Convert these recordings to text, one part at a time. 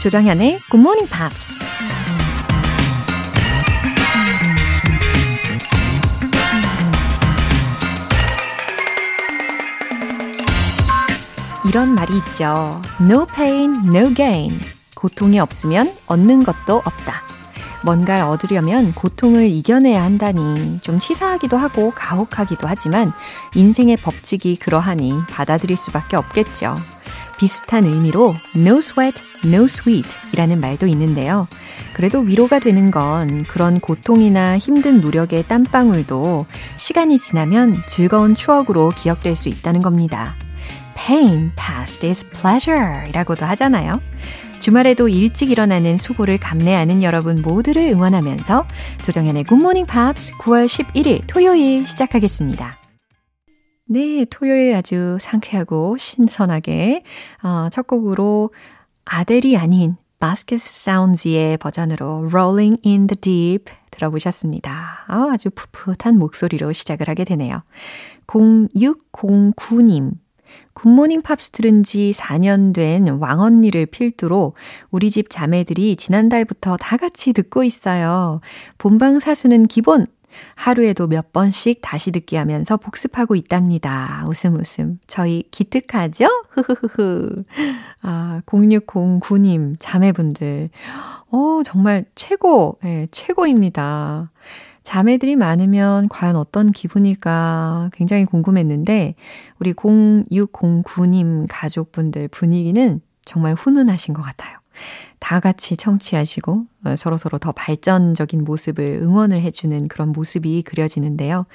조정현의 Good Morning Pops. 이런 말이 있죠. No pain, no gain. 고통이 없으면 얻는 것도 없다. 뭔가를 얻으려면 고통을 이겨내야 한다니 좀 치사하기도 하고 가혹하기도 하지만 인생의 법칙이 그러하니 받아들일 수밖에 없겠죠. 비슷한 의미로 no sweat, no sweet 이라는 말도 있는데요. 그래도 위로가 되는 건 그런 고통이나 힘든 노력의 땀방울도 시간이 지나면 즐거운 추억으로 기억될 수 있다는 겁니다. pain past is pleasure 이라고도 하잖아요. 주말에도 일찍 일어나는 수고를 감내하는 여러분 모두를 응원하면서 조정현의 굿모닝 팝스 9월 11일 토요일 시작하겠습니다. 네, 토요일 아주 상쾌하고 신선하게 어, 첫 곡으로 아델이 아닌 Vazquez Sounds의 버전으로 Rolling in the Deep 들어보셨습니다. 아, 아주 풋풋한 목소리로 시작을 하게 되네요. 0609님 굿모닝 팝스 들은 지 4년 된 왕언니를 필두로 우리 집 자매들이 지난달부터 다 같이 듣고 있어요. 본방 사수는 기본! 하루에도 몇 번씩 다시 듣기 하면서 복습하고 있답니다. 웃음 웃음. 저희 기특하죠? 흐흐흐흐. 아, 0609님, 자매분들. 어, 정말 최고, 예, 네, 최고입니다. 자매들이 많으면 과연 어떤 기분일까 굉장히 궁금했는데, 우리 0609님 가족분들 분위기는 정말 훈훈하신 것 같아요. 다 같이 청취하시고 어, 서로서로 더 발전적인 모습을 응원을 해주는 그런 모습이 그려지는데요.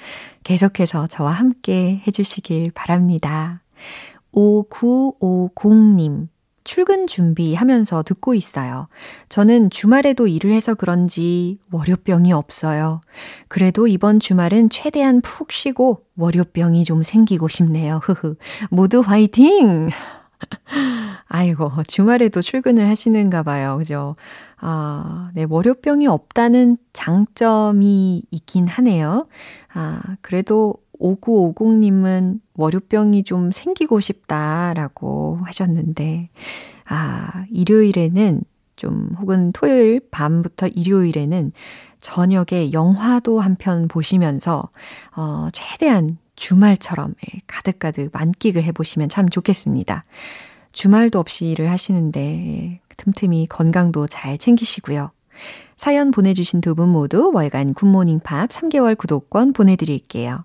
계속해서 저와 함께 해주시길 바랍니다. 5950님. 출근 준비하면서 듣고 있어요. 저는 주말에도 일을 해서 그런지 월요병이 없어요. 그래도 이번 주말은 최대한 푹 쉬고 월요병이 좀 생기고 싶네요. 흐흐. 모두 화이팅! 아이고, 주말에도 출근을 하시는가 봐요. 그죠? 아, 네, 월요병이 없다는 장점이 있긴 하네요. 아, 그래도 5950님은 월요병이 좀 생기고 싶다라고 하셨는데, 아, 일요일에는 좀 혹은 토요일 밤부터 일요일에는 저녁에 영화도 한 편 보시면서, 어, 최대한 주말처럼 예, 가득가득 만끽을 해보시면 참 좋겠습니다. 주말도 없이 일을 하시는데, 예, 틈틈이 건강도 잘 챙기시고요. 사연 보내주신 두 분 모두 월간 굿모닝 팝스 3개월 구독권 보내드릴게요.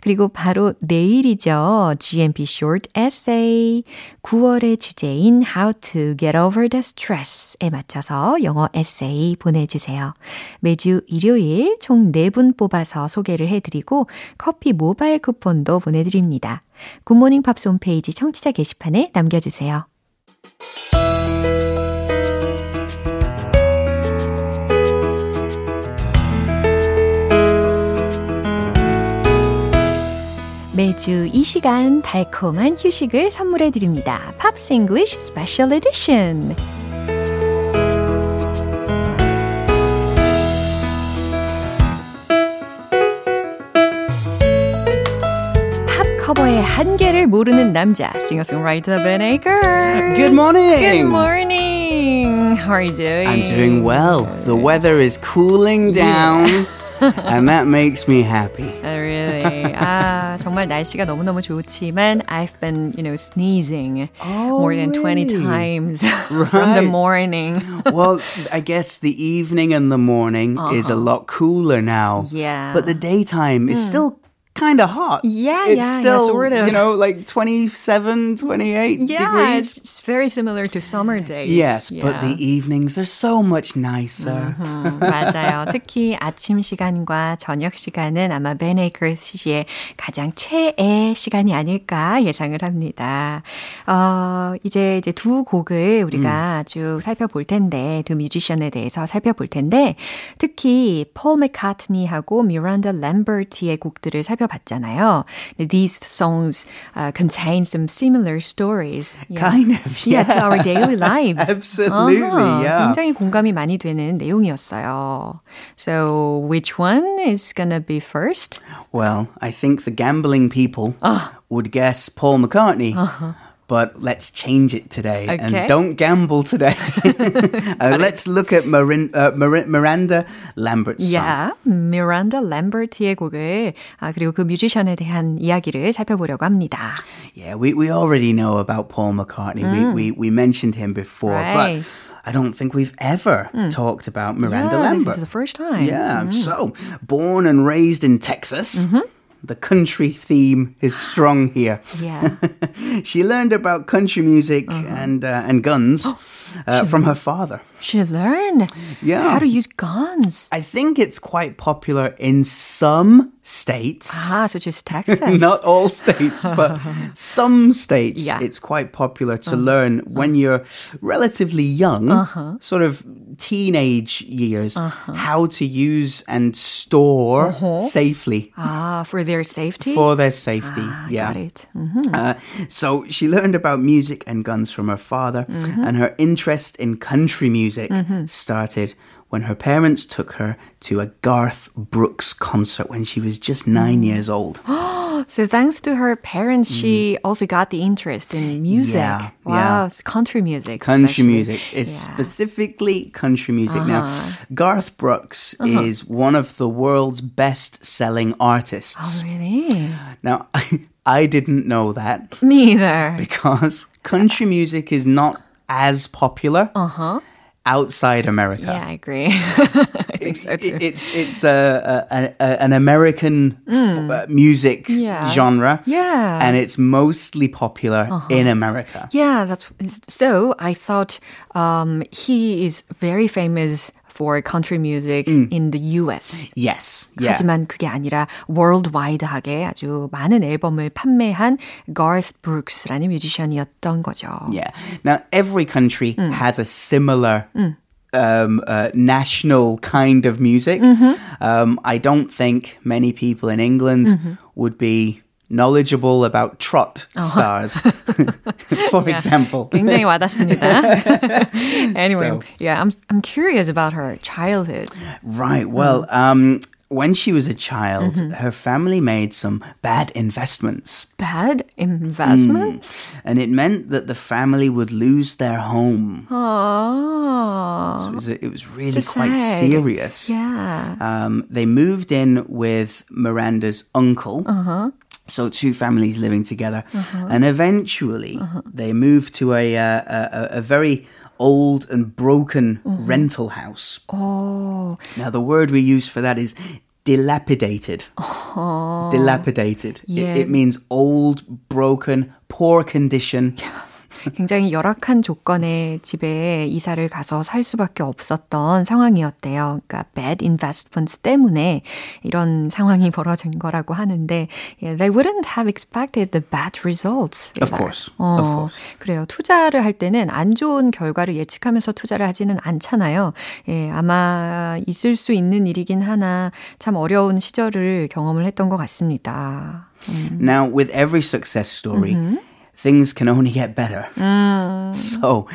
그리고 바로 내일이죠. GMP Short Essay. 9월의 주제인 How to Get Over the Stress에 맞춰서 영어 에세이 보내주세요. 매주 일요일 총 4분 뽑아서 소개를 해드리고 커피 모바일 쿠폰도 보내드립니다. 굿모닝 팝스 홈페이지 청취자 게시판에 남겨주세요. 매주 이 시간 달콤한 휴식을 선물해 드립니다. 팝스 잉글리쉬 스페셜 에디션. 커버의 한계를 모르는 남자, 싱어송라이터 Ben Aker. Good morning. Good morning. How are you doing? I'm doing well. The weather is cooling down. Yeah. and that makes me happy. Oh, really? 아, 정말 날씨가 너무너무 좋지만 I've been, you know, sneezing oh, more than really? 20 times right. from the morning. well, I guess the evening and the morning uh-huh. is a uh-huh. lot cooler now. Yeah. But the daytime is mm. still kind of hot. Yeah, it's yeah, still, yeah, sort of. You know, like 27, 28 yeah, degrees. it's very similar to summer days. Yes, yeah. but the evenings are so much nicer. Mm-hmm, 맞아요. 특히 아침 시간과 저녁 시간은 아마 Ben Akers 씨의 가장 최애 시간이 아닐까 예상을 합니다. 어, 이제 이제 두 곡을 우리가 음. 쭉 살펴볼 텐데 두 뮤지션에 대해서 살펴볼 텐데 특히 폴 맥카트니하고 미란다 램버트의 곡들을 살펴 살펴봤잖아요. These songs uh, contain some similar stories. Yeah. Kind of, Yeah, yeah. to our daily lives. Absolutely, 아하, yeah. 굉장히 공감이 많이 되는 내용이었어요. So, which one is gonna be first? Well, I think the gambling people Ah. would guess Paul McCartney. But let's change it today Uh-huh. Okay. and don't gamble today. uh, let's look at Marin, uh, Mir- Miranda Lambert's song. Yeah, 미란다 램버트의 곡을 아, 그리고 그 뮤지션에 대한 이야기를 살펴보려고 합니다. Yeah, we, we already know about Paul McCartney. We, we, we mentioned him before, Mm. Right. Mm. but I don't think we've ever talked about Miranda yeah, Lambert. this is the first time. Yeah, so born and raised in Texas. The country theme is strong here. Yeah. she learned about country music and uh, and guns uh, from her father. She learned Yeah. how to use guns. I think it's quite popular in some states. Ah, such as Texas. Not all states, but some states, Yeah. it's quite popular to learn when you're relatively young, sort of teenage years, how to use and store safely Ah, for their safety. for their safety. ah, yeah. got it. Mhm. Uh, so she learned about music and guns from her father, Mm-hmm. and her interest in country music started when her parents took her to a Garth Brooks concert when she was just nine Mm. years old. So thanks to her parents, she also got the interest in music. Mm. Yeah, wow, yeah. it's country music. country especially. music is Yeah. specifically country music. Now, Uh-huh. Garth Brooks is one of the world's best-selling artists. Oh, really? Now, I didn't know that Me either. because country music is not as popular outside America. Yeah, I agree. I think so It- too. it's it's a, a, a an American f- uh, music Mm. Yeah. genre, Yeah. and it's mostly popular Uh-huh. in America. Yeah, that's so. I thought um, he is very famous for country music Mm. in the U.S. Yes, yeah. 하지만 그게 아니라 worldwide하게 아주 많은 앨범을 판매한 Garth Brooks라는 뮤지션이었던 거죠. Yeah. Now, every country Mm. has a similar um, uh, national kind of music. Mm-hmm. Um, I don't think many people in England Mm-hmm. would be knowledgeable about trot Uh-huh. stars, for example. 굉장히 와닿습니다. anyway, So- yeah, I'm I'm curious about her childhood. Right. Well, um, when she was a child, Mm-hmm. her family made some bad investments. Bad investment. And it meant that the family would lose their home. Oh, It was, it was really So quite serious. yeah. Um, they moved in with Miranda's uncle. Uh-huh. So two families living together, and eventually Uh-huh. they moved to a, uh, a a very old and broken Mm-hmm. rental house. Oh, Now the word we use for that is dilapidated. Oh. Dilapidated. It- Yeah. It, means old, broken, poor condition. 굉장히 열악한 조건의 집에 이사를 가서 살 수밖에 없었던 상황이었대요. 그러니까 bad investments 때문에 이런 상황이 벌어진 거라고 하는데 yeah, they wouldn't have expected the bad results. Of course, 어, of course. 그래요. 투자를 할 때는 안 좋은 결과를 예측하면서 투자를 하지는 않잖아요. 예, 아마 있을 수 있는 일이긴 하나 참 어려운 시절을 경험을 했던 것 같습니다. Now, with every success story, things can only get better. Oh. So,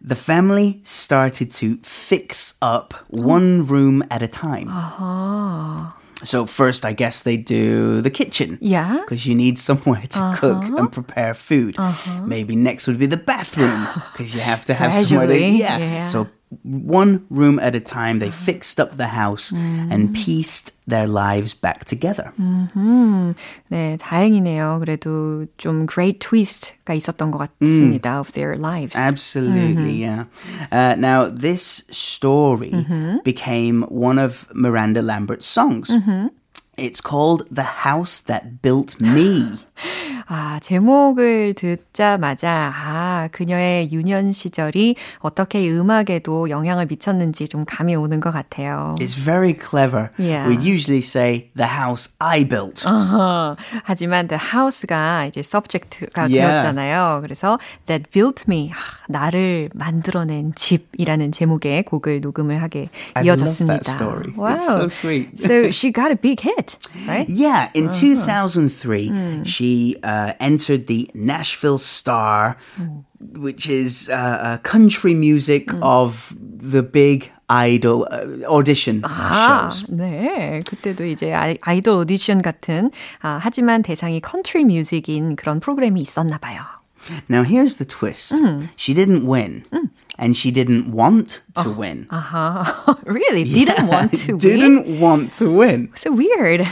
the family started to fix up one room at a time. Uh-huh. So, first, I guess they do the kitchen. Yeah. Because you need somewhere to uh-huh. cook and prepare food. Uh-huh. Maybe next would be the bathroom because you have to have somewhere to. Yeah. yeah. So, one room at a time, they fixed up the house and pieced their lives back together. 네, 다행이네요. 그래도 좀 great twist가 있었던 것 같습니다. of their lives. Absolutely, yeah. Uh, now, this story became one of Miranda Lambert's songs. It's called The House That Built Me. 아, 제목을 듣자마자, 아, 그녀의 유년 시절이 어떻게 음악에도 영향을 미쳤는지 좀 감이 오는 것 같아요. It's very clever. Yeah. We usually say the house I built. 어허, 하지만 the house가 이제 subject가 Yeah. 되었잖아요. 그래서 that built me, 아, 나를 만들어낸 집이라는 제목의 곡을 녹음을 하게 I 이어졌습니다. love that story. Wow. It's so sweet. so she got a big hit, right? Yeah, in 2003, she uh, entered the Nashville Star, which is uh, uh, country music of the big idol uh, audition 아, shows. 네. 그때도 이제 아이, 아이돌 오디션 같은, 아, 하지만 대상이 컨트리 뮤직인 그런 프로그램이 있었나 봐요. Now, here's the twist she didn't win, and she didn't want to win. 아하, really? Didn't want to win? didn't want to win. So weird.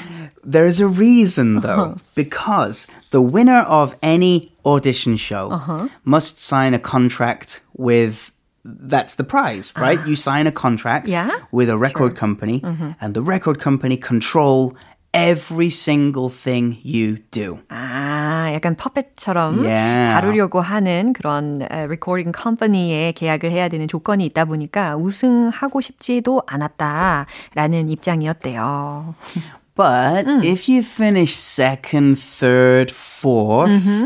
There's a reason though, because the winner of any audition show must sign a contract with that's the prize, right? You sign a contract Yeah, with a record company and the record company control every single thing you do. 아, 약간 퍼펫처럼 Yeah. 다루려고 하는 그런 레코딩 컴퍼니에 계약을 해야 되는 조건이 있다 보니까 우승하고 싶지도 않았다라는 입장이었대요. But hmm. if you finish second, third, 4th mm-hmm.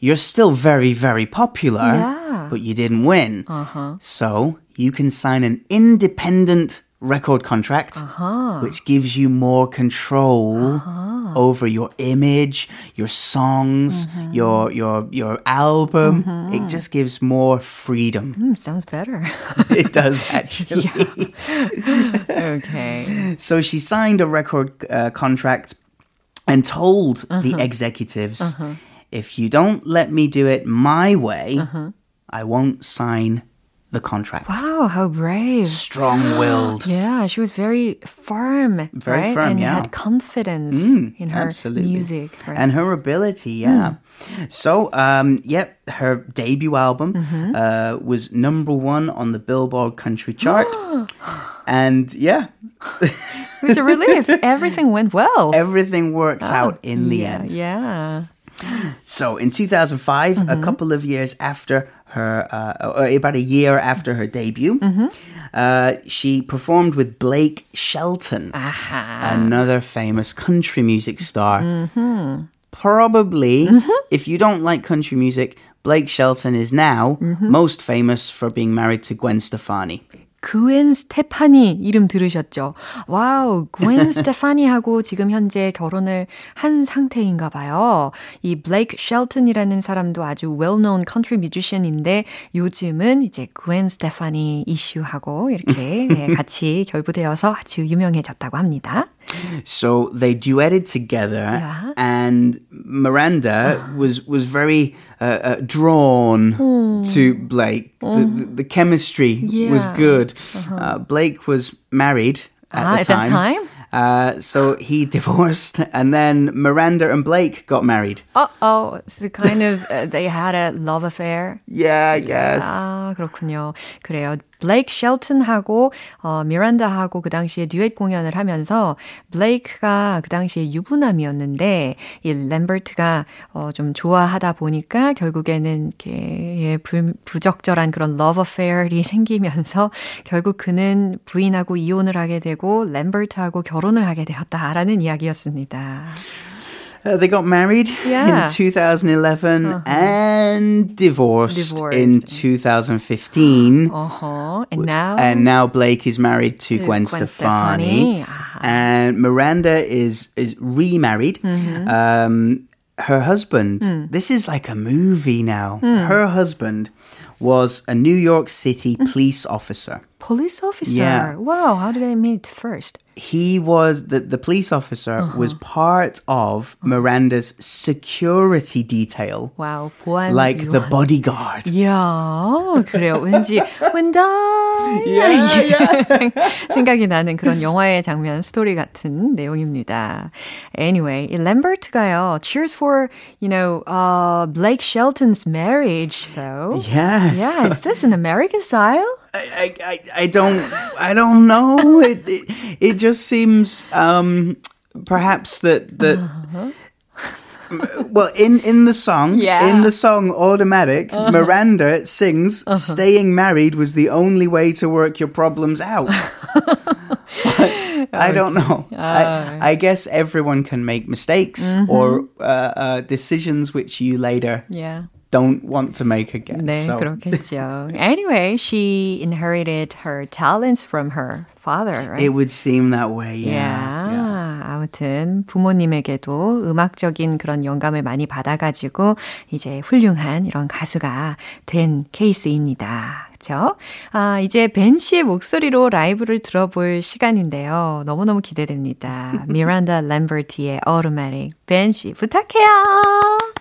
you're still very, very popular, Yeah. but you didn't win. Uh-huh. So you can sign an independent record contract, uh-huh. which gives you more control uh-huh. over your image, your songs, mm-hmm. your your your album. It mm-hmm. just gives more freedom. Hmm, sounds better. it does actually. okay. So she signed a record uh, contract and told the uh-huh. executives, if you don't let me do it my way, I won't sign the contract. Wow, how brave. Strong willed. Yeah, she was very firm, Very right? firm, and yeah. had confidence in her Absolutely. music. Right? And her ability, yeah. So, um, yep, her debut album uh, was number one on the Billboard Country Chart. and yeah, it was a relief. Everything went well. everything worked out in the yeah, end. Yeah. So in 2005, a couple of years after her, uh, about a year after her debut, uh, she performed with Blake Shelton, another famous country music star. Probably, if you don't like country music, Blake Shelton is now most famous for being married to Gwen Stefani. 그웬 스테파니 이름 들으셨죠? 와우, 그웬 스테파니하고 지금 현재 결혼을 한 상태인가 봐요. 이 블레이크 쉘튼이라는 사람도 아주 well-known country musician인데 요즘은 이제 그웬 스테파니 이슈하고 이렇게 네, 같이 결부되어서 아주 유명해졌다고 합니다. So they duetted together, Yeah. and Miranda was was very uh, uh, drawn to Blake. The, the, the chemistry was Yeah. good. uh Blake was married at, Ah, the at that time? Uh, so he divorced, and then Miranda and Blake got married. Uh-oh, so kind of uh, they had a love affair. Yeah, I guess. 아, 그렇군요. 그래요. 블레이크 쉘튼하고 어, 미란다하고 그 당시에 듀엣 공연을 하면서 블레이크가 그 당시에 유부남이었는데 이 램버트가 어, 좀 좋아하다 보니까 결국에는 이렇게 예, 불, 부적절한 그런 love affair이 생기면서 결국 그는 부인하고 이혼을 하게 되고 램버트하고 결혼을 하게 되었다라는 이야기였습니다. Uh, they got married Yeah. in 2011 and divorced, Divorced. in 2015. 어허. And now and now Blake is married to Gwen, Gwen Stefani, Stefani. Ah. and Miranda is is remarried. Mm-hmm. Um, her husband. Mm. This is like a movie now. Her husband was a New York City police officer police officer. Yeah. Wow, how did they meet first? He was the the police officer Uh-huh. was part of Miranda's security detail, 와우, 보안 like the 요원. bodyguard. 이야, 그래요. 왠지 웬다 Yeah, 생각이 나는 그런 영화의 장면 스토리 같은 내용입니다. Anyway, 이 램버트가요. Cheers for, you know, uh, Blake Shelton's marriage. So, Yes. yeah, is this an American style? I, I, I don't I don't know. It, it it just seems um perhaps that that well, in in the song, Yeah. in the song "Automatic," Miranda sings, "Staying married was the only way to work your problems out." I don't know. I, I guess everyone can make mistakes or uh, uh, decisions which you later Yeah. Don't want to make again. 네, so. 그렇겠죠. Anyway, she inherited her talents from her father, right? It would seem that way, yeah. yeah. 아무튼 부모님에게도 음악적인 그런 영감을 많이 받아가지고 이제 훌륭한 이런 가수가 된 케이스입니다. 그렇죠? 아, 이제 벤 씨의 목소리로 라이브를 들어볼 시간인데요. 너무너무 기대됩니다. 미란다 램버티의 Automatic. 벤 씨 부탁해요.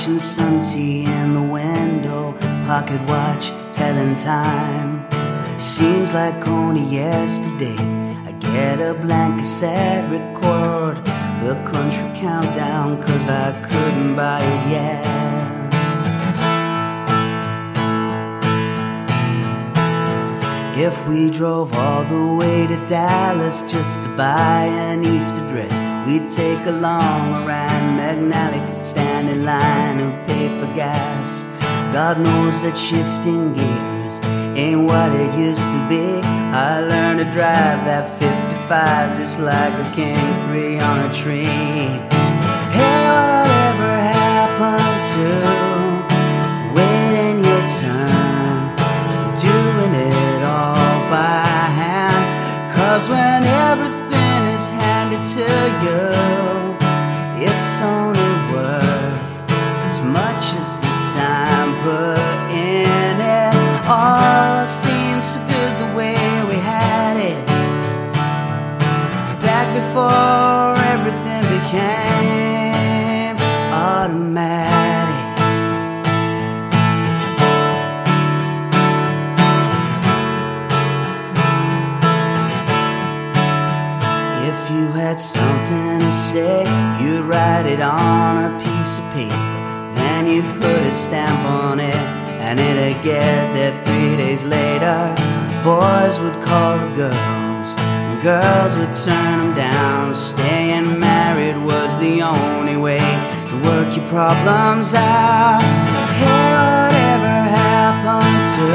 Watching sun tea in the window, pocket watch telling time. Seems like only yesterday I get a blank cassette record the country countdown cause I couldn't buy it yet. If we drove all the way to Dallas just to buy an Easter dress, we'd take a long around McNally, stand in line and pay for gas. God knows that shifting gears ain't what it used to be. I learned to drive that 55 just like a king three on a tree. Hey, whatever happened to waiting your turn? doing it all by hand. Cause when everything to you, it, and it'd get there three days later. Boys would call the girls, and girls would turn them down. Staying married was the only way to work your problems out. Hey, whatever happened to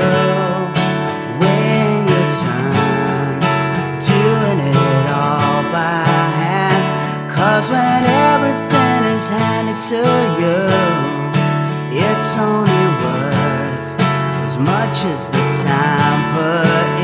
waiting your turn? doing it all by hand. Cause when everything is handed to you, it's only worth as much as the time put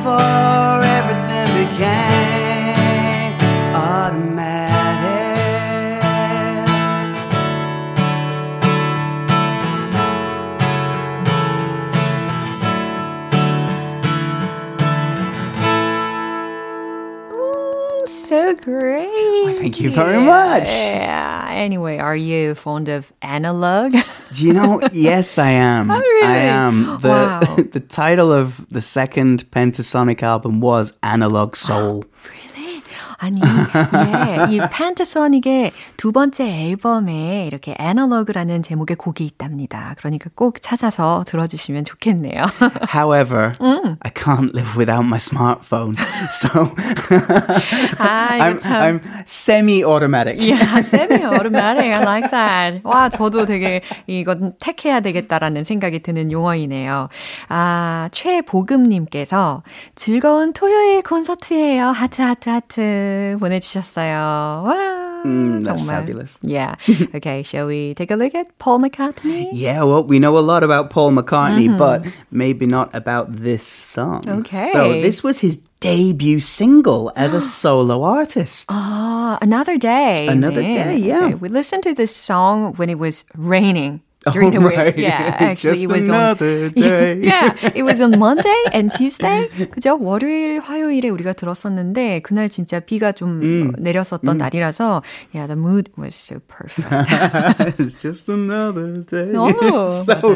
before everything became automatic. So great. thank you very much. Yeah. Anyway, are you fond of analog? Do you know? yes, I am. Oh, really? I am. The Wow. the title of the second Pentasonic album was Analog Soul. Oh, 아니, 예, 이 펜타소닉의 두 번째 앨범에 이렇게 애널로그라는 제목의 곡이 있답니다. 그러니까 꼭 찾아서 들어주시면 좋겠네요. However, 음. I can't live without my smartphone. So 아, I'm, I'm semi-automatic. Yeah, semi-automatic. I like that. 와, 저도 되게 이건 택해야 되겠다라는 생각이 드는 용어이네요. 아, 최보금님께서 즐거운 토요일 콘서트예요. 하트, 하트, 하트 보내주셨어요. 와. Mm, that's 정말. fabulous. Yeah. Okay, shall we take a look at Paul McCartney? Yeah, well, we know a lot about Paul McCartney, mm-hmm. but maybe not about this song. Okay. So this was his debut single as a solo artist. Ah, another day. Another man. day, yeah. Okay. We listened to this song when it was raining. during oh, the week. Right. Yeah, actually Just it was another on day. yeah, it was on Monday and Tuesday. 그죠? 월요일, 화요일에 우리가 들었었는데 그날 진짜 비가 좀 음. 내렸었던 음. 날이라서 yeah, the mood was so perfect. it's just another day. Oh, so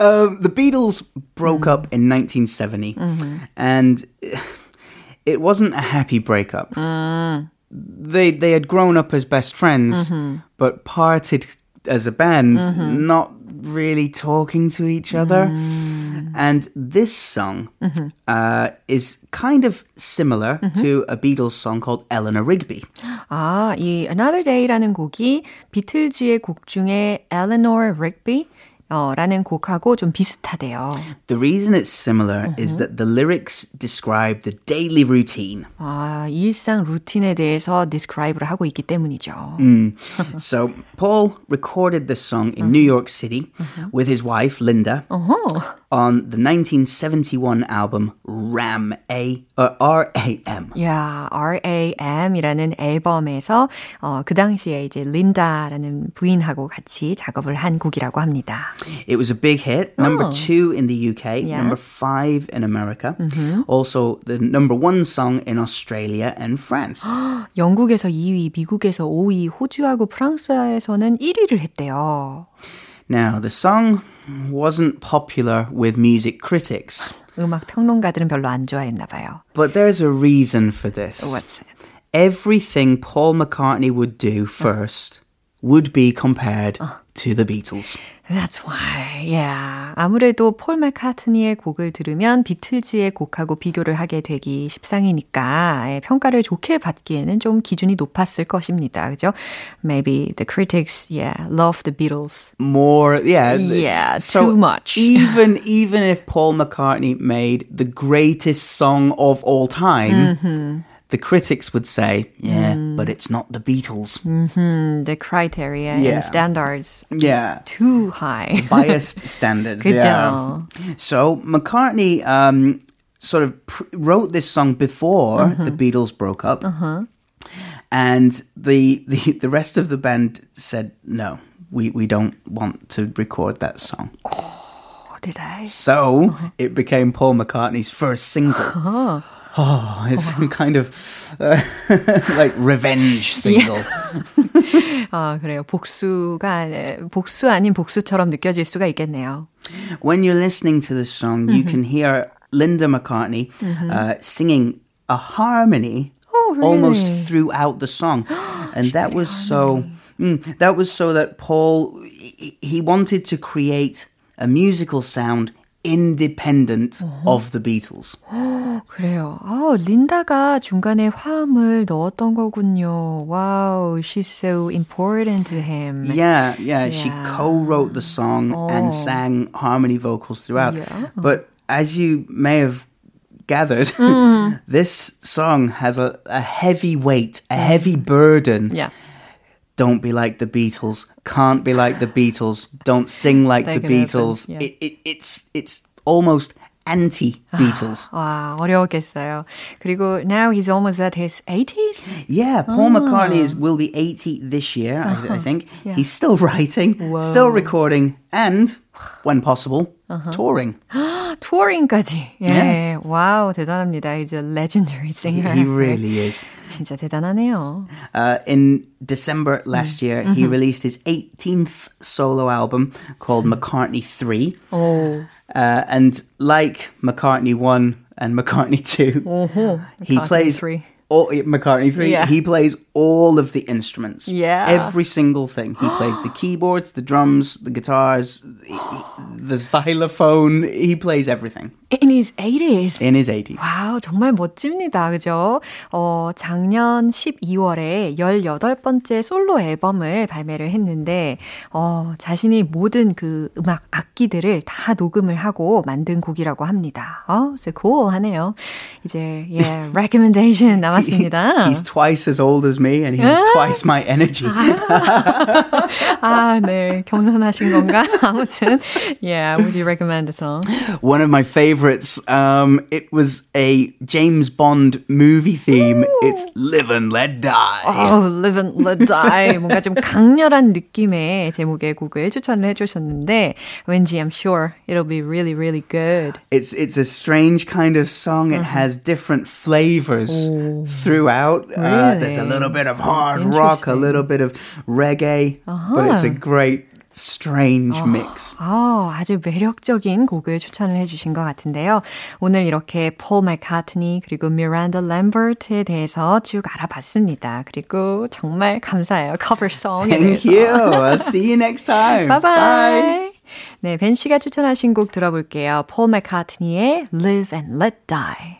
um, the Beatles broke mm. up in 1970 mm-hmm. and it wasn't a happy breakup. Mm. They they had grown up as best friends, mm-hmm. but parted as a band, mm-hmm. not really talking to each other. Mm. And this song mm-hmm. uh, is kind of similar mm-hmm. to a Beatles song called Eleanor Rigby. 아, 이 Another Day라는 곡이 비틀즈의 곡 중에 Eleanor Rigby 어, 라는 곡하고 좀 비슷하대요. The reason it's similar uh-huh. is that the lyrics describe the daily routine. 아, 일상 루틴에 대해서 describe를 하고 있기 때문이죠. Mm. so Paul recorded this song in uh-huh. New York City uh-huh. with his wife Linda. Uh-huh. on the 1971 album Ram A uh, R.A.M. Yeah, R.A.M.이라는 앨범에서 어, 그 당시에 이제 린다라는 부인하고 같이 작업을 한 곡이라고 합니다. It was a big hit, number oh. two in the UK, yeah. number five in America, mm-hmm. also the number one song in Australia and France. 영국에서 2위, 미국에서 5위, 호주하고 프랑스에서는 1위를 했대요. Now, the song wasn't popular with music critics. 음악 평론가들은 별로 안 좋아했나 봐요. But there's a reason for this. What's it? Everything Paul McCartney would do first would be compared To the Beatles. That's why. Yeah. 아무래도 폴 맥카트니의 곡을 들으면 비틀즈의 곡하고 비교를 하게 되기 십상이니까 평가를 좋게 받기에는 좀 기준이 높았을 것입니다. 그죠? Maybe the critics, yeah, love the Beatles. More, yeah. Yeah, so too much. even even if Paul McCartney made the greatest song of all time, mm-hmm. The critics would say, yeah, mm. but it's not the Beatles. Mm-hmm. The criteria yeah. and standards yeah. too high. Biased standards. yeah. So McCartney um, sort of pr- wrote this song before mm-hmm. the Beatles broke up. Uh-huh. And the, the, the rest of the band said, no, we, we don't want to record that song. Oh, did I? So uh-huh. it became Paul McCartney's first single Uh-huh. Oh, it's kind of uh, like revenge single. 아, 그래요. 복수가 복수 아닌 복수처럼 느껴질 수가 있겠네요. When you're listening to this song, you can hear Linda McCartney uh, singing a harmony oh, really? almost throughout the song. and that was so mm, that was so that Paul he wanted to create a musical sound independent uh-huh. of the Beatles. 그래요. 아, 린다가 중간에 화음을 넣었던 거군요. Wow, she's so important to him. Yeah, yeah, yeah. she co-wrote the song oh. and sang harmony vocals throughout. Yeah. But as you may have gathered, mm. this song has a, a heavy weight, a heavy burden. Yeah don't be like the Beatles, can't be like the Beatles, don't sing like the Beatles. Yeah. It, it, it's it's almost anti-Beatles. 와, 어려웠겠어요. 그리고 now he's almost at his 80s? Yeah, Paul oh. McCartney is, will be 80 this year, uh-huh. I, I, think. Yeah. He's still writing, Whoa. still recording, and, when possible, uh-huh. touring. touring까지. 예. Yeah. 와우, 대단합니다. He's a legendary singer. He really is. 진짜 대단하네요. Uh, in December last year, mm-hmm. he released his 18th solo album called McCartney 3. Oh. Uh, and like McCartney 1 and McCartney 2, uh-huh. he McCartney plays 3. all McCartney 3, Yeah. he plays all of the instruments. Yeah. Every single thing. He plays the keyboards, the drums, the guitars, the xylophone. He plays everything In his 80s. in his 80s. 와우, 정말 멋집니다. 그죠? 어, 작년 12월에 18번째 솔로 앨범을 발매를 했는데, 어, 자신이 모든 그 음악 악기들을 다 녹음을 하고 만든 곡이라고 합니다. 어, so cool 하네요. 이제, 예, recommendation 남았습니다. He's twice as old as me and he has twice my energy. 아, 네. 겸손하신 건가? 아무튼, yeah, would you recommend a song? One of my favorites, um, it was a James Bond movie theme. It's Live and Let Die. Oh, Live and Let Die. 뭔가 좀 강렬한 느낌의 제목의 곡을 추천을 해주셨는데, 왠지 I'm sure it'll be really, really good. It's it's a strange kind of song. It has different flavors throughout. Uh, there's a Really? little bit of hard rock, a little bit of reggae, but it's a great strange mix. 아, 아주 매력적인 곡을 추천을 해주신 것 같은데요. 오늘 이렇게 폴 맥카트니 그리고 미란다 램버트에 대해서 쭉 알아봤습니다. 그리고 정말 감사해요. 커버송에 Thank 대해서. you. I'll see you next time. Bye bye. Bye. 네, 벤 씨가 추천하신 곡 들어볼게요. 폴 맥카트니의 Live and Let Die.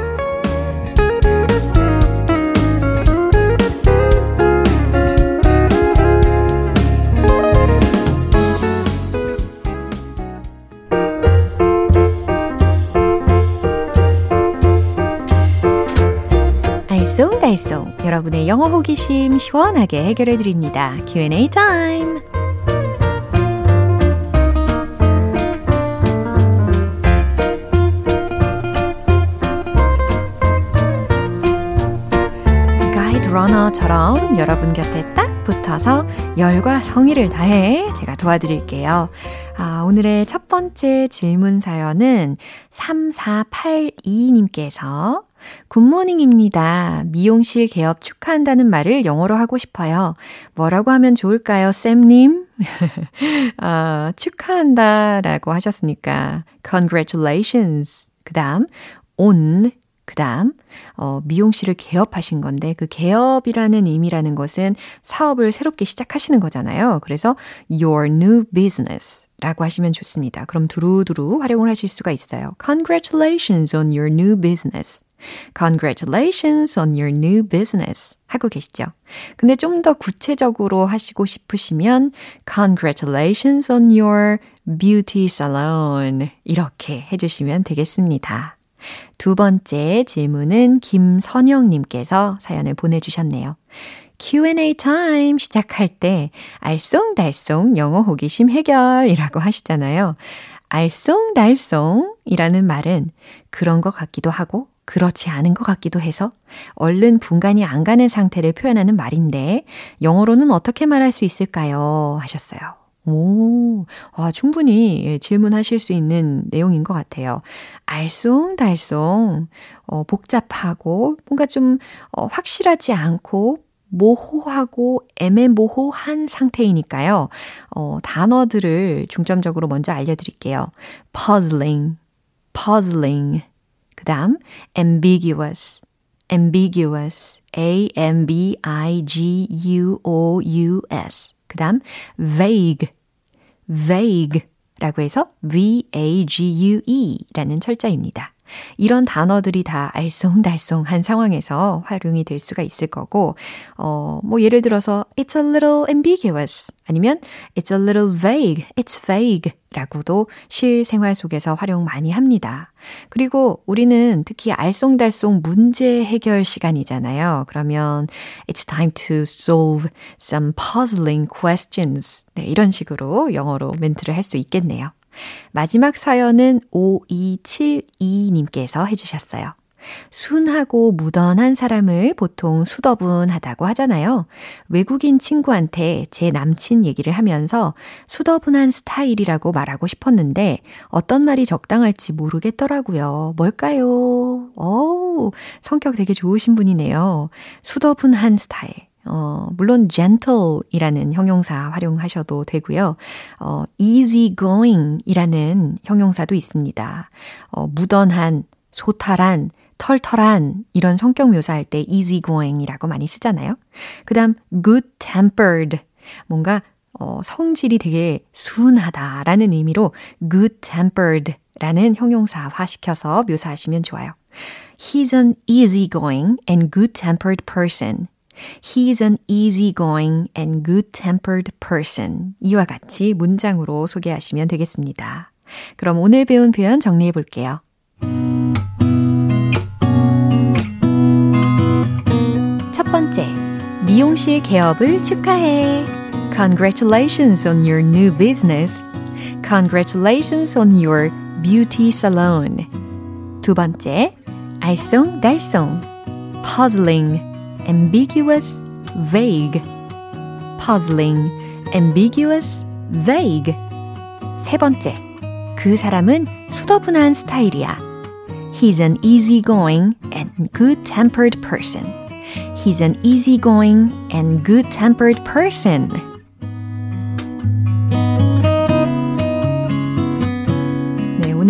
알쏭달쏭 여러분의 영어 호기심 시원하게 해결해 드립니다. Q&A 타임. 러너처럼 여러분 곁에 딱 붙어서 열과 성의를 다해 제가 도와드릴게요. 아, 오늘의 첫 번째 질문 사연은 3482님께서 굿모닝입니다. 미용실 개업 축하한다는 말을 영어로 하고 싶어요. 뭐라고 하면 좋을까요, 쌤님? 아, 축하한다 라고 하셨으니까 congratulations. 그 다음 on 그 다음, 어, 미용실을 개업하신 건데, 그 개업이라는 의미라는 것은 사업을 새롭게 시작하시는 거잖아요. 그래서 your new business 라고 하시면 좋습니다. 그럼 두루두루 활용을 하실 수가 있어요. Congratulations on your new business. Congratulations on your new business. 하고 계시죠? 근데 좀 더 구체적으로 하시고 싶으시면 Congratulations on your beauty salon. 이렇게 해주시면 되겠습니다. 두 번째 질문은 김선영님께서 사연을 보내주셨네요. Q&A 타임 시작할 때 알쏭달쏭 영어 호기심 해결이라고 하시잖아요. 알쏭달쏭이라는 말은 그런 것 같기도 하고 그렇지 않은 것 같기도 해서 얼른 분간이 안 가는 상태를 표현하는 말인데 영어로는 어떻게 말할 수 있을까요? 하셨어요. 오, 아, 충분히 예, 질문하실 수 있는 내용인 것 같아요. 알쏭달쏭, 어, 복잡하고 뭔가 좀 어, 확실하지 않고 모호하고 애매모호한 상태이니까요. 어, 단어들을 중점적으로 먼저 알려드릴게요. puzzling, puzzling. 그 다음, ambiguous, ambiguous, a-m-b-i-g-u-o-u-s. 그 다음, vague, vague 라고 해서 V-A-G-U-E 라는 철자입니다. 이런 단어들이 다 알쏭달쏭한 상황에서 활용이 될 수가 있을 거고, 어, 뭐 예를 들어서 it's a little ambiguous 아니면 it's a little vague, it's vague 라고도 실생활 속에서 활용 많이 합니다. 그리고 우리는 특히 알쏭달쏭 문제 해결 시간이잖아요. 그러면 it's time to solve some puzzling questions. 네, 이런 식으로 영어로 멘트를 할 수 있겠네요. 마지막 사연은 5272님께서 해주셨어요. 순하고 무던한 사람을 보통 수더분하다고 하잖아요. 외국인 친구한테 제 남친 얘기를 하면서 수더분한 스타일이라고 말하고 싶었는데 어떤 말이 적당할지 모르겠더라고요. 뭘까요? 오, 성격 되게 좋으신 분이네요. 수더분한 스타일. 어, 물론 gentle이라는 형용사 활용하셔도 되고요. 어, easygoing이라는 형용사도 있습니다. 어, 무던한, 소탈한, 털털한 이런 성격 묘사할 때 easygoing이라고 많이 쓰잖아요. 그다음 good-tempered 뭔가 어, 성질이 되게 순하다라는 의미로 good-tempered라는 형용사화 시켜서 묘사하시면 좋아요. He's an easygoing and good-tempered person. He's an easygoing and good-tempered person. 이와 같이 문장으로 소개하시면 되겠습니다. 그럼 오늘 배운 표현 정리해 볼게요. 첫 번째, 미용실 개업을 축하해. Congratulations on your new business. Congratulations on your beauty salon. 두 번째, 알쏭달쏭. Puzzling. ambiguous, vague. puzzling, ambiguous, vague. 세 번째, 그 사람은 수더분한 스타일이야. He's an easygoing and good-tempered person. He's an easygoing and good-tempered person.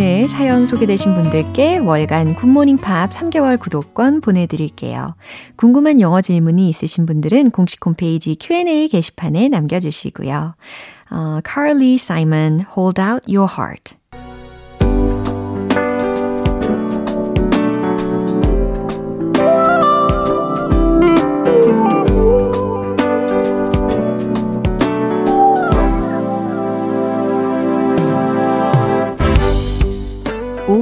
오늘 사연 소개되신 분들께 월간 굿모닝 팝 3개월 구독권 보내드릴게요. 궁금한 영어 질문이 있으신 분들은 공식 홈페이지 Q&A 게시판에 남겨주시고요. 어, Carly Simon, Hold Out Your Heart.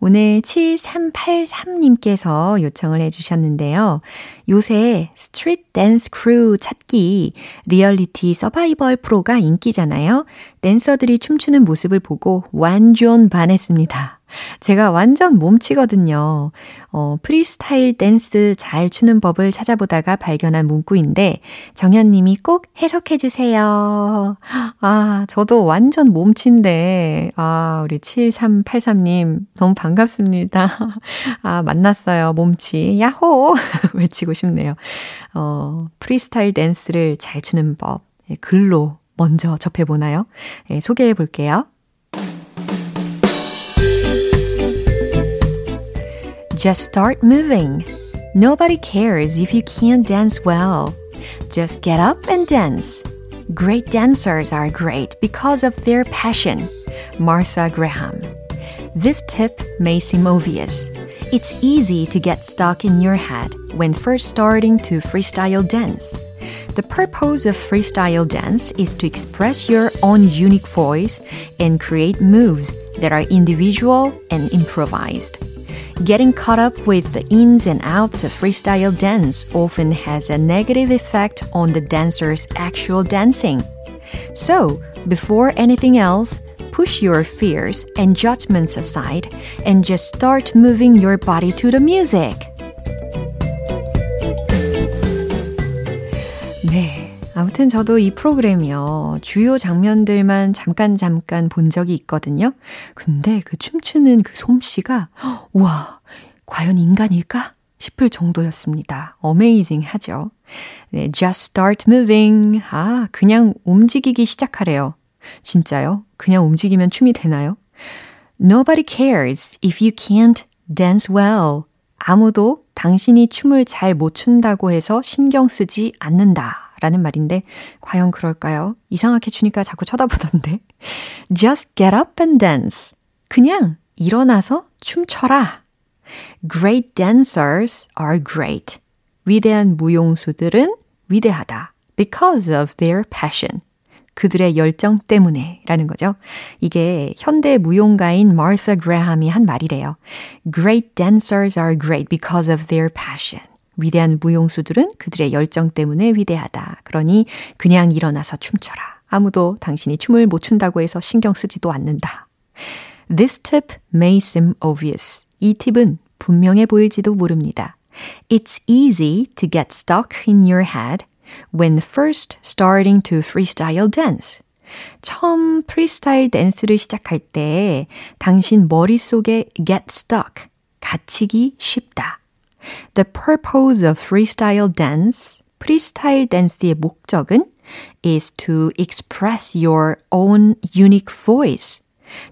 오늘 7383님께서 요청을 해주셨는데요. 요새 street 댄스 크루 찾기 리얼리티 서바이벌 프로가 인기잖아요. 댄서들이 춤추는 모습을 보고 완전 반했습니다. 제가 완전 몸치거든요. 어, 프리스타일 댄스 잘 추는 법을 찾아보다가 발견한 문구인데 정현님이 꼭 해석해 주세요. 아, 저도 완전 몸치인데 아, 우리 7383님 너무 반갑습니다. 아, 만났어요. 몸치. 야호! 외치고 싶네요. 어, 프리스타일 댄스를 잘 추는 법. 예, 글로 먼저 접해보나요? 예, 소개해 볼게요. Just start moving. Nobody cares if you can't dance well. Just get up and dance. Great dancers are great because of their passion. Martha Graham. This tip may seem obvious. It's easy to get stuck in your head when first starting to freestyle dance. The purpose of freestyle dance is to express your own unique voice and create moves that are individual and improvised. Getting caught up with the ins and outs of freestyle dance often has a negative effect on the dancer's actual dancing. So, before anything else, push your fears and judgments aside and just start moving your body to the music. 아무튼 저도 이 프로그램이요. 주요 장면들만 잠깐 잠깐 본 적이 있거든요. 근데 그 춤추는 그 솜씨가, 와, 과연 인간일까? 싶을 정도였습니다. 어메이징 하죠. 네, just start moving. 아, 그냥 움직이기 시작하래요. 진짜요? 그냥 움직이면 춤이 되나요? Nobody cares if you can't dance well. 아무도 당신이 춤을 잘 못 춘다고 해서 신경 쓰지 않는다. 라는 말인데, 과연 그럴까요? 이상하게 추니까 자꾸 쳐다보던데. Just get up and dance. 그냥 일어나서 춤춰라. Great dancers are great. 위대한 무용수들은 위대하다. Because of their passion. 그들의 열정 때문에 라는 거죠. 이게 현대 무용가인 마르사 그레함이 한 말이래요. Great dancers are great because of their passion. 위대한 무용수들은 그들의 열정 때문에 위대하다. 그러니 그냥 일어나서 춤춰라. 아무도 당신이 춤을 못 춘다고 해서 신경 쓰지도 않는다. This tip may seem obvious. 이 팁은 분명해 보일지도 모릅니다. It's easy to get stuck in your head when first starting to freestyle dance. 처음 프리스타일 댄스를 시작할 때 당신 머릿속에 get stuck, 갇히기 쉽다. The purpose of freestyle dance, 프리스타일 댄스의 목적은 is to express your own unique voice.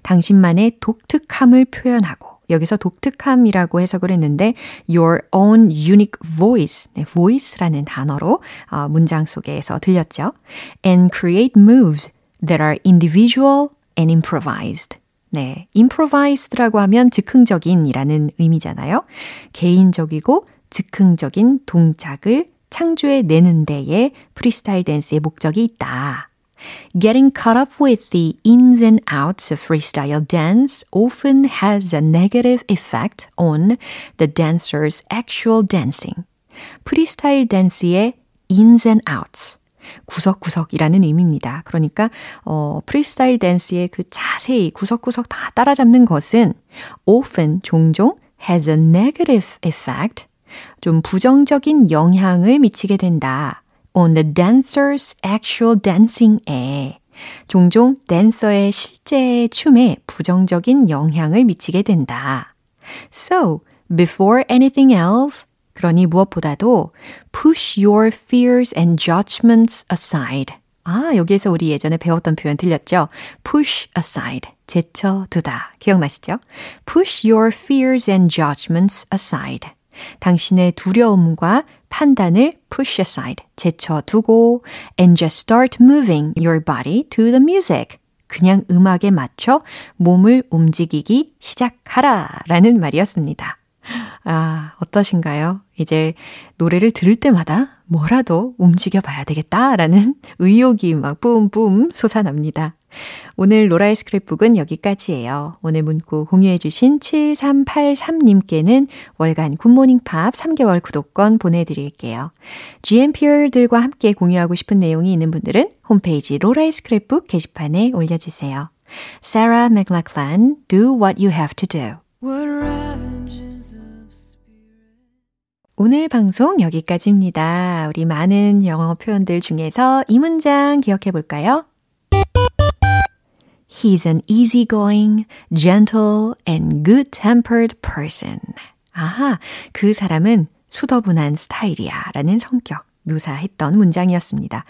당신만의 독특함을 표현하고 여기서 독특함이라고 해석을 했는데 your own unique voice, 네, voice라는 단어로 어, 문장 속에서 들렸죠. and create moves that are individual and improvised. 네, improvised라고 하면 즉흥적인이라는 의미잖아요. 개인적이고 즉흥적인 동작을 창조해 내는 데에 프리스타일 댄스의 목적이 있다. Getting caught up with the ins and outs of freestyle dance often has a negative effect on the dancer's actual dancing. 프리스타일 댄스의 ins and outs. 구석구석이라는 의미입니다. 그러니까 어 프리스타일 댄스의 그 자세히 구석구석 다 따라잡는 것은 often 종종 has a negative effect 좀 부정적인 영향을 미치게 된다. on the dancer's actual dancing에 종종 댄서의 실제 춤에 부정적인 영향을 미치게 된다. So, before anything else, 그러니 무엇보다도 push your fears and judgments aside. 아, 여기에서 우리 예전에 배웠던 표현 들렸죠? push aside. 제쳐두다. 기억나시죠? push your fears and judgments aside. 당신의 두려움과 판단을 push aside, 제쳐두고 and just start moving your body to the music. 그냥 음악에 맞춰 몸을 움직이기 시작하라 라는 말이었습니다. 아, 어떠신가요? 이제 노래를 들을 때마다 뭐라도 움직여 봐야 되겠다라는 의욕이 막 뿜뿜 솟아납니다. 오늘 로라의 스크랩북은 여기까지예요. 오늘 문구 공유해주신 7383님께는 월간 굿모닝 팝 3개월 구독권 보내드릴게요. GMPR들과 함께 공유하고 싶은 내용이 있는 분들은 홈페이지 로라의 스크랩북 게시판에 올려주세요. Sarah McLachlan, Do What You Have to Do. 오늘 방송 여기까지입니다. 우리 많은 영어 표현들 중에서 이 문장 기억해 볼까요? He's an easygoing, gentle, and good-tempered person. 아하, 그 사람은 수더분한 스타일이야 라는 성격 묘사했던 문장이었습니다.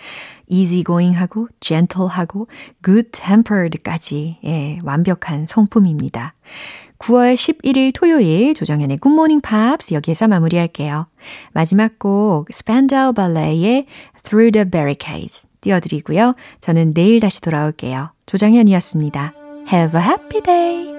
easygoing하고 gentle하고 good-tempered까지 예, 완벽한 성품입니다. 9월 11일 토요일 조정현의 굿모닝 팝스 여기에서 마무리할게요. 마지막 곡 스판다우 발레의 Through the Barricades 띄워드리고요. 저는 내일 다시 돌아올게요. 조정현이었습니다. Have a happy day!